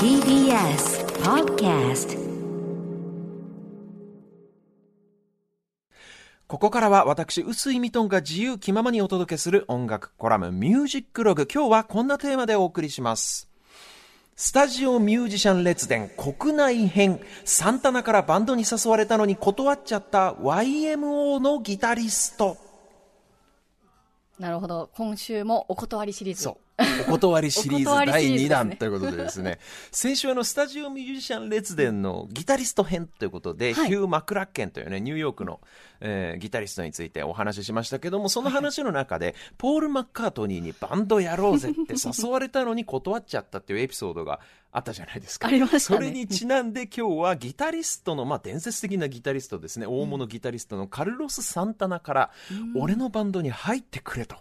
TBS Podcast ここからは私、臼井ミトンが自由気ままにお届けする音楽コラムミュージックログ。今日はこんなテーマでお送りします。スタジオミュージシャン列伝国内編。サンタナからバンドに誘われたのに断っちゃった YMO のギタリスト。なるほど。今週もお断りシリーズ。そう。お断りシリーズ第2弾ということでですね、先週のスタジオミュージシャン列伝のギタリスト編ということで、ヒュー・マクラッケンというね、ニューヨークの、えー、ギタリストについてお話ししましたけども、その話の中で、ポール・マッカートニーにバンドやろうぜって誘われたのに断っちゃったっていうエピソードがあったじゃないですか。ありました、ね、それにちなんで今日はギタリストの、まあ伝説的なギタリストですね、大物ギタリストのカルロス・サンタナから、俺のバンドに入ってくれと。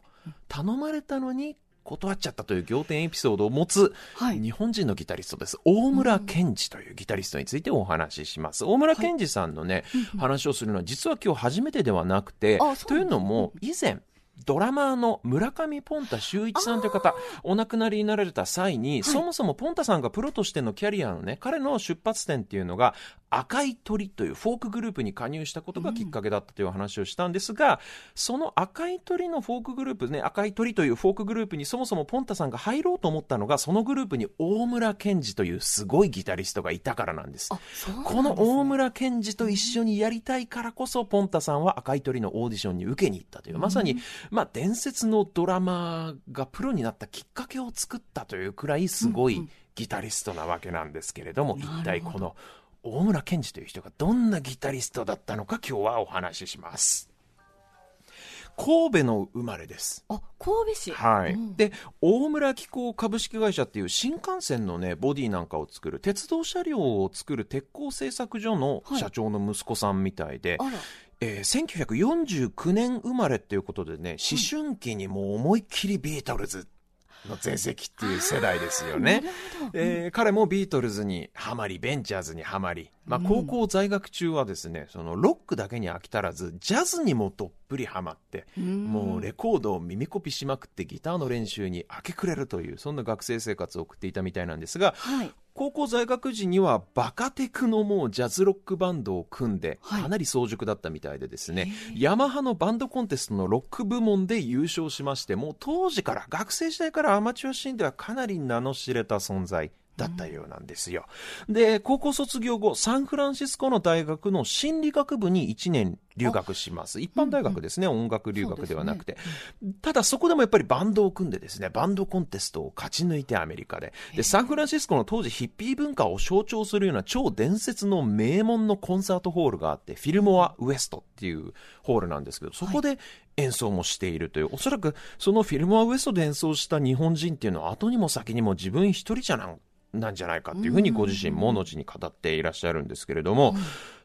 頼まれたのに断っちゃったという仰天エピソードを持つ、日本人のギタリストです。大村健二というギタリストについてお話しします。大村健二さんのね、話をするのは実は今日初めてではなくて、というのも以前、ドラマーの村上ポンタ秀一さんという方、お亡くなりになられた際に、はい、そもそもポンタさんがプロとしてのキャリアのね、彼の出発点っていうのが、赤い鳥というフォークグループに加入したことがきっかけだったという話をしたんですが、うん、その赤い鳥のフォークグループね、赤い鳥というフォークグループにそもそもポンタさんが入ろうと思ったのが、そのグループに大村憲司というすごいギタリストがいたからなんです。ですね、この大村憲司と一緒にやりたいからこそ、ポンタさんは赤い鳥のオーディションに受けに行ったという、まさに、まあ、伝説のドラマーがプロになったきっかけを作ったというくらいすごいギタリストなわけなんですけれども、うんうん、一体この大村憲司という人がどんなギタリストだったのか今日はお話しします。神戸の生まれです。あ、神戸市はい。うん、で、大村機工株式会社っていう新幹線のね、ボディなんかを作る、鉄道車両を作る鉄鋼製作所の社長の息子さんみたいで、はい、えー、1949年生まれっていうことでね、思春期にもう思いっきりビートルズの全盛っていう世代ですよね。えー、彼もビートルズにはまり、ベンチャーズにはまり、まあ、高校在学中はですね、そのロックだけに飽き足らず、ジャズにもどっぷりはまって、もうレコードを耳コピしまくってギターの練習に明け暮れるという、そんな学生生活を送っていたみたいなんですが、はい、高校在学時にはバカテクのもうジャズロックバンドを組んで、かなり早熟だったみたいでですね、ヤマハのバンドコンテストのロック部門で優勝しまして、もう当時から、学生時代からアマチュアシーンではかなり名の知れた存在。だったようなんですよ。で、高校卒業後、サンフランシスコの大学の心理学部に1年留学します。一般大学ですね、うんうん、音楽留学ではなくて、ね、ただそこでもやっぱりバンドを組んでですね、バンドコンテストを勝ち抜いてアメリカで。で、サンフランシスコの当時ヒッピー文化を象徴するような超伝説の名門のコンサートホールがあって、フィルモアウエストっていうホールなんですけど、そこで演奏もしているという、おそらくそのフィルモアウエストで演奏した日本人っていうのは後にも先にも自分一人じゃなんなんじゃないかっていうふうにご自身も後に語っていらっしゃるんですけれども、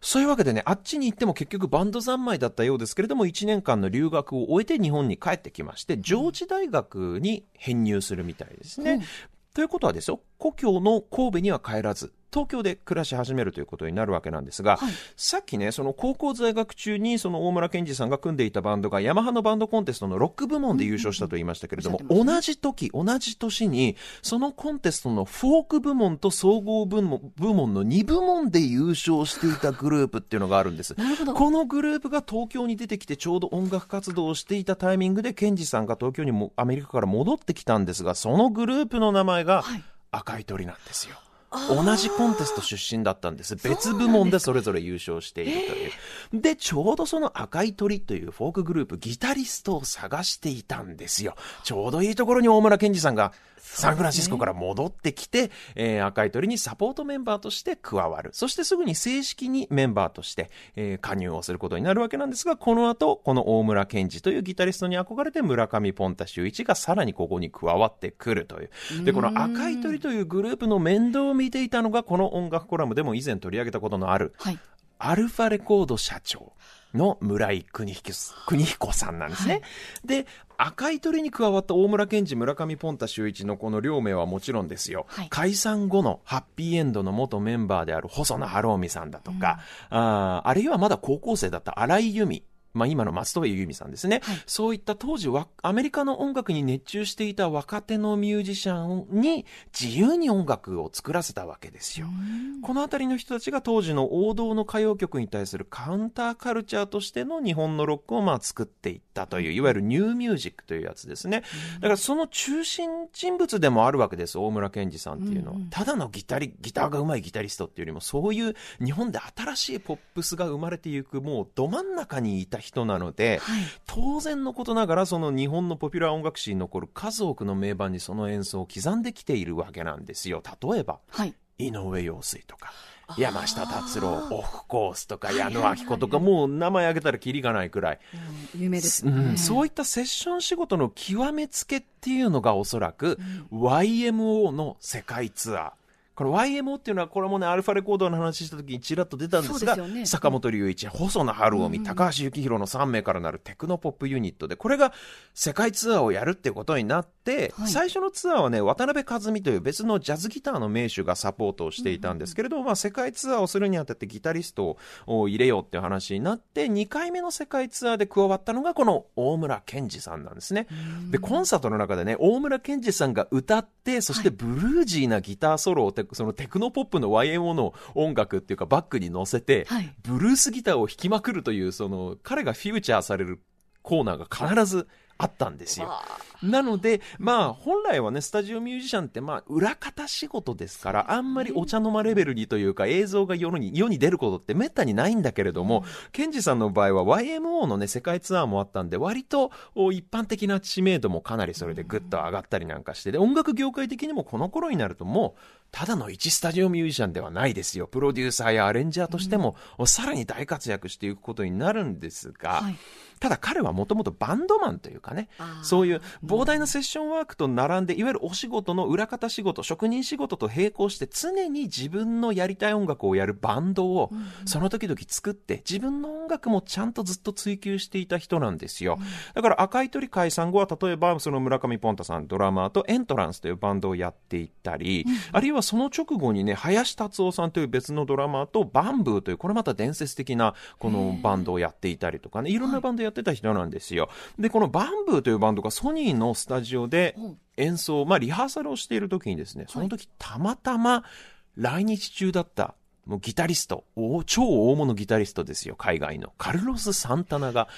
そういうわけでね、あっちに行っても結局バンド三昧だったようですけれども、1年間の留学を終えて日本に帰ってきまして、上智大学に編入するみたいですね。うん、ということはですよ、故郷の神戸には帰らず、東京で暮らし始めるということになるわけなんですが、はい、さっきね、その高校在学中にその大村健二さんが組んでいたバンドがヤマハのバンドコンテストのロック部門で優勝したと言いましたけれども、うんうん、同じ時、同じ年に、そのコンテストのフォーク部門と総合部門部門の2部門で優勝していたグループっていうのがあるんです。このグループが東京に出てきてちょうど音楽活動をしていたタイミングで健二さんが東京にもアメリカから戻ってきたんですが、そのグループの名前が赤い鳥なんですよ。はい同じコンテスト出身だったんです。別部門でそれぞれ優勝しているという。で、ちょうどその赤い鳥というフォークグループ、ギタリストを探していたんですよ。ちょうどいいところに大村健二さんがサンフランシスコから戻ってきて、ねえー、赤い鳥にサポートメンバーとして加わる。そしてすぐに正式にメンバーとして、えー、加入をすることになるわけなんですが、この後、この大村健二というギタリストに憧れて村上ポンタ秀一がさらにここに加わってくるという。で、この赤い鳥というグループの面倒を見ていたのが、この音楽コラムでも以前取り上げたことのある、はい、アルファレコード社長。の村井邦彦さんなんですね。はい、で、赤い鳥に加わった大村健二、村上ポンタ秀一のこの両名はもちろんですよ、はい、解散後のハッピーエンドの元メンバーである細野晴臣さんだとか、うん、ああるいはまだ高校生だった荒井由実まあ、今の松任谷由実さんですね、はい、そういった当時はアメリカの音楽に熱中していた若手のミュージシャンに自由に音楽を作らせたわけですよ。この辺りの人たちが当時の王道の歌謡曲に対するカウンターカルチャーとしての日本のロックをまあ作っていったという、いわゆるニューミュージックというやつですね。だからその中心人物でもあるわけです、大村健二さんっていうのは。ただのギタリ、ギターが上手いギタリストっていうよりも、そういう日本で新しいポップスが生まれていく、もうど真ん中にいた人なので、はい、当然のことながらその日本のポピュラー音楽史に残る数多くの名盤にその演奏を刻んできているわけなんですよ。例えば、はい、井上陽水とか。山下達郎、オフコースとか、矢野明子とか、もう名前挙げたらきりがないくらい。有名です、ね、うん。そういったセッション仕事の極めつけっていうのがおそらく、YMO の世界ツアー。これ YMO っていうのは、これもね、アルファレコードの話した時にちらっと出たんですが、すね、坂本龍一、細野晴臣、高橋幸宏の3名からなるテクノポップユニットで、これが世界ツアーをやるっていうことになって、はい、最初のツアーはね、渡辺和美という別のジャズギターの名手がサポートをしていたんですけれども、まあ、世界ツアーをするにあたってギタリストを入れようっていう話になって、2回目の世界ツアーで加わったのがこの大村健二さんなんですね。で、コンサートの中でね、大村健二さんが歌って、そしてブルージーなギターソロを、そのテクノポップの YMO の音楽っていうかバックに乗せて、はい、ブルースギターを弾きまくるという、その、彼がフューチャーされるコーナーが必ずあったんですよ。なので、まあ、本来はね、スタジオミュージシャンって、まあ、裏方仕事ですから、あんまりお茶の間レベルにというか、映像が世に世に出ることってめったにないんだけれども、ケンジさんの場合は YMO のね、世界ツアーもあったんで、割と一般的な知名度もかなりそれでぐっと上がったりなんかして、で、音楽業界的にもこの頃になるともう、ただの一スタジオミュージシャンではないですよ。プロデューサーやアレンジャーとしても、さらに大活躍していくことになるんですが、はいただ彼はもともとバンドマンというかね、そういう膨大なセッションワークと並んで、いわゆるお仕事の裏方仕事、職人仕事と並行して常に自分のやりたい音楽をやるバンドをその時々作って、自分の音楽もちゃんとずっと追求していた人なんですよ。だから赤い鳥解散後は例えばその村上ポンタさんドラマーとエントランスというバンドをやっていったり、あるいはその直後にね、林達夫さんという別のドラマーとバンブーというこれまた伝説的なこのバンドをやっていたりとかね、いろんなバンドやってた人なんですよ。で、このバンブーというバンドがソニーのスタジオで演奏、まあリハーサルをしている時にですね、その時たまたま来日中だったもうギタリスト、超大物ギタリストですよ、海外の。カルロス・サンタナが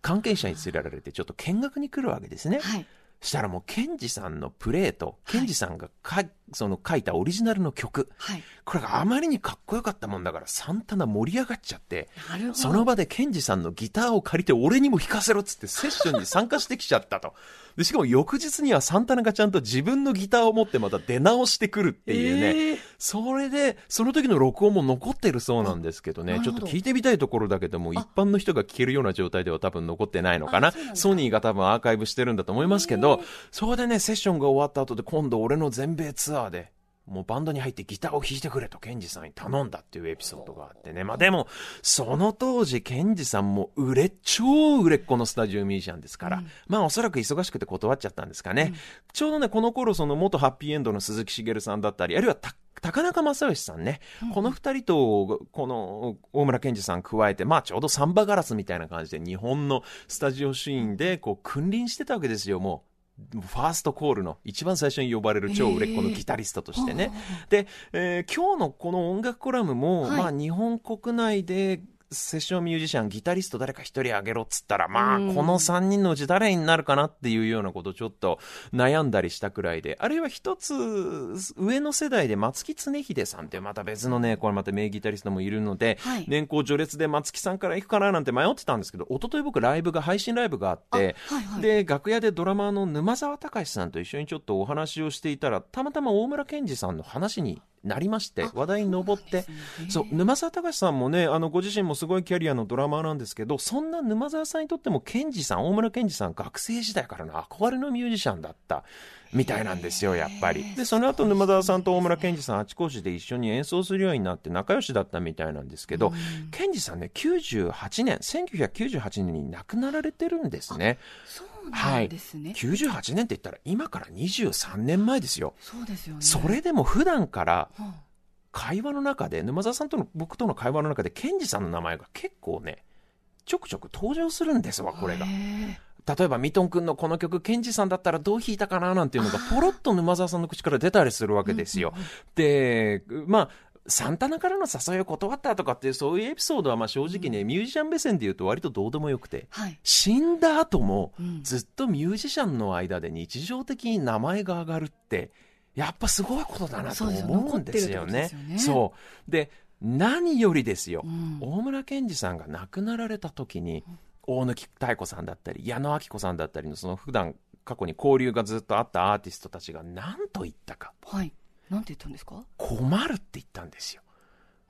関係者に連れられてちょっと見学に来るわけですね。はい、したらもう、ケンジさんのプレーと、ケンジさんがか、はい、その書いたオリジナルの曲、はい、これがあまりにかっこよかったもんだから、サンタナ盛り上がっちゃって、その場でケンジさんのギターを借りて俺にも弾かせろっつってセッションに参加してきちゃったと。で、しかも翌日にはサンタナがちゃんと自分のギターを持ってまた出直してくるっていうね。えー、それで、その時の録音も残ってるそうなんですけどね、ど。ちょっと聞いてみたいところだけども、一般の人が聞けるような状態では多分残ってないのかな。ソニーが多分アーカイブしてるんだと思いますけど、えー、それでね、セッションが終わった後で今度俺の全米ツアーで、もうバンドに入ってギターを弾いてくれとケンジさんに頼んだっていうエピソードがあってね。まあでも、その当時ケンジさんも売れ、超売れっ子のスタジオミュージシャンですから、うん、まあおそらく忙しくて断っちゃったんですかね。うん、ちょうどね、この頃その元ハッピーエンドの鈴木茂さんだったり、あるいは高中正義さんね、うん、この二人と、この大村健二さん加えて、まあちょうどサンバガラスみたいな感じで日本のスタジオシーンでこう君臨してたわけですよ、もう。ファーストコールの一番最初に呼ばれる超売れっ子のギタリストとしてね。で、えー、今日のこの音楽コラムも、はい、まあ日本国内でセッションミュージシャン、ギタリスト誰か一人あげろっつったら、まあ、この三人のうち誰になるかなっていうようなことをちょっと悩んだりしたくらいで、あるいは一つ上の世代で松木常秀さんってまた別のね、これまた名ギタリストもいるので、はい、年功序列で松木さんから行くかななんて迷ってたんですけど、一昨日僕ライブが、配信ライブがあって、はいはい、で、楽屋でドラマーの沼沢隆さんと一緒にちょっとお話をしていたら、たまたま大村健二さんの話になりまして、話題に上って、そう、沼沢隆さんもね、あの、ご自身もすごいキャリアのドラマーなんですけど、そんな沼沢さんにとっても、ケンジさん、大村健二さん、学生時代からの憧れのミュージシャンだった。みたいなんですよ、やっぱり。で、その後沼沢さんと大村健二さんあちこちで一緒に演奏するようになって仲良しだったみたいなんですけど、健二さんね、98年、1998年に亡くなられてるんですね。そうなんですね。はい、98年って言ったら今から23年前ですよ。そうですよね。それでも普段から、会話の中で、沼沢さんとの僕との会話の中で、健二さんの名前が結構ね、ちょくちょく登場するんですわ、これが。例えば、ミトン君のこの曲、ケンジさんだったらどう弾いたかななんていうのが、ポロッと沼沢さんの口から出たりするわけですよ。で、まあ、サンタナからの誘いを断ったとかっていうそういうエピソードはまあ正直ね、ミュージシャン目線で言うと割とどうでもよくて、はい、死んだ後もずっとミュージシャンの間で日常的に名前が上がるってやっぱすごいことだなと思うんですよね。そう。で何よりですよ、うん、大村健二さんが亡くなられた時に、大貫妙子さんだったり矢野顕子さんだったりのその普段過去に交流がずっとあったアーティストたちが何と言ったか。はいなんて言ったんですか？困るって言ったんですよ。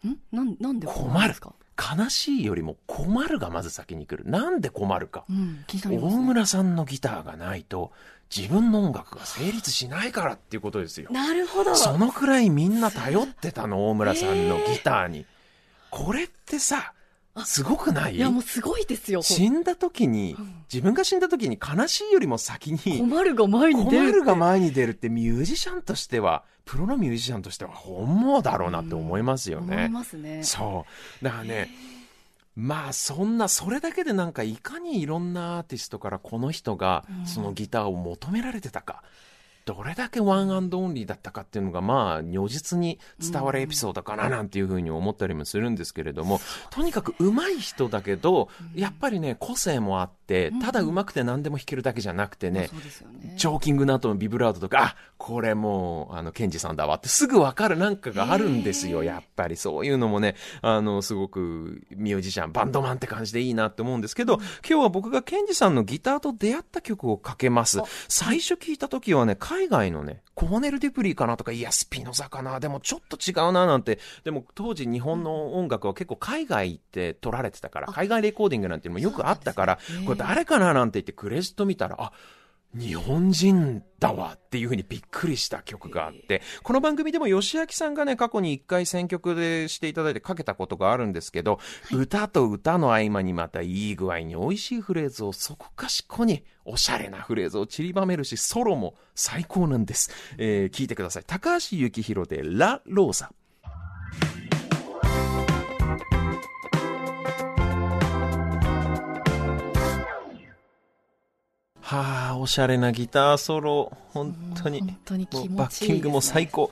ん？なんなんで困る悲しいよりも困るがまず先に来る。なんで困るか。うん、ね、大村さんのギターがないと、自分の音楽が成立しないからっていうことですよ。なるほど。そのくらいみんな頼ってたの、大村さんのギターに。これってさ、すごくない？いやもうすごいですよ死んだ時に、自分が死んだ時に悲しいよりも先に困るが前に出る困るが前に出るってミュージシャンとしてはプロのミュージシャンとしては本望だろうなって思いますよね、思いますね。そう。だからねまあそんなそれだけでなんかいかにいろんなアーティストからこの人がそのギターを求められてたか、どれだけワンアンドオンリーだったかっていうのが、まあ、如実に伝わるエピソードかななんていうふうに思ったりもするんですけれども、とにかく上手い人だけど、やっぱりね、個性もあって、ただ上手くて何でも弾けるだけじゃなくてね、チョーキングの後のビブラートとか、あ、これもう、あの、憲司さんだわってすぐわかるなんかがあるんですよ、やっぱり。そういうのもね、あの、すごくミュージシャン、バンドマンって感じでいいなって思うんですけど、今日は僕がケンジさんのギターと出会った曲をかけます。最初聞いた時はね、海外のね、コーネル・デュプリーかなとか、いや、スピノザかな、でもちょっと違うななんて、でも当時日本の音楽は結構海外って撮られてたから、海外レコーディングなんていうのもよくあったから、これ誰かななんて言ってクレジット見たら、あ、日本人だわっていうふうにびっくりした曲があって、この番組でも吉明さんがね、過去に一回選曲でしていただいてかけたことがあるんですけど、はい、歌と歌の合間にまたいい具合に美味しいフレーズをそこかしこにおしゃれなフレーズを散りばめるし、ソロも最高なんです。えー、聞いてください。高橋幸宏でラ・ローサ。はあ、おしゃれなギターソロ、本当に、本当にバッキングも最高。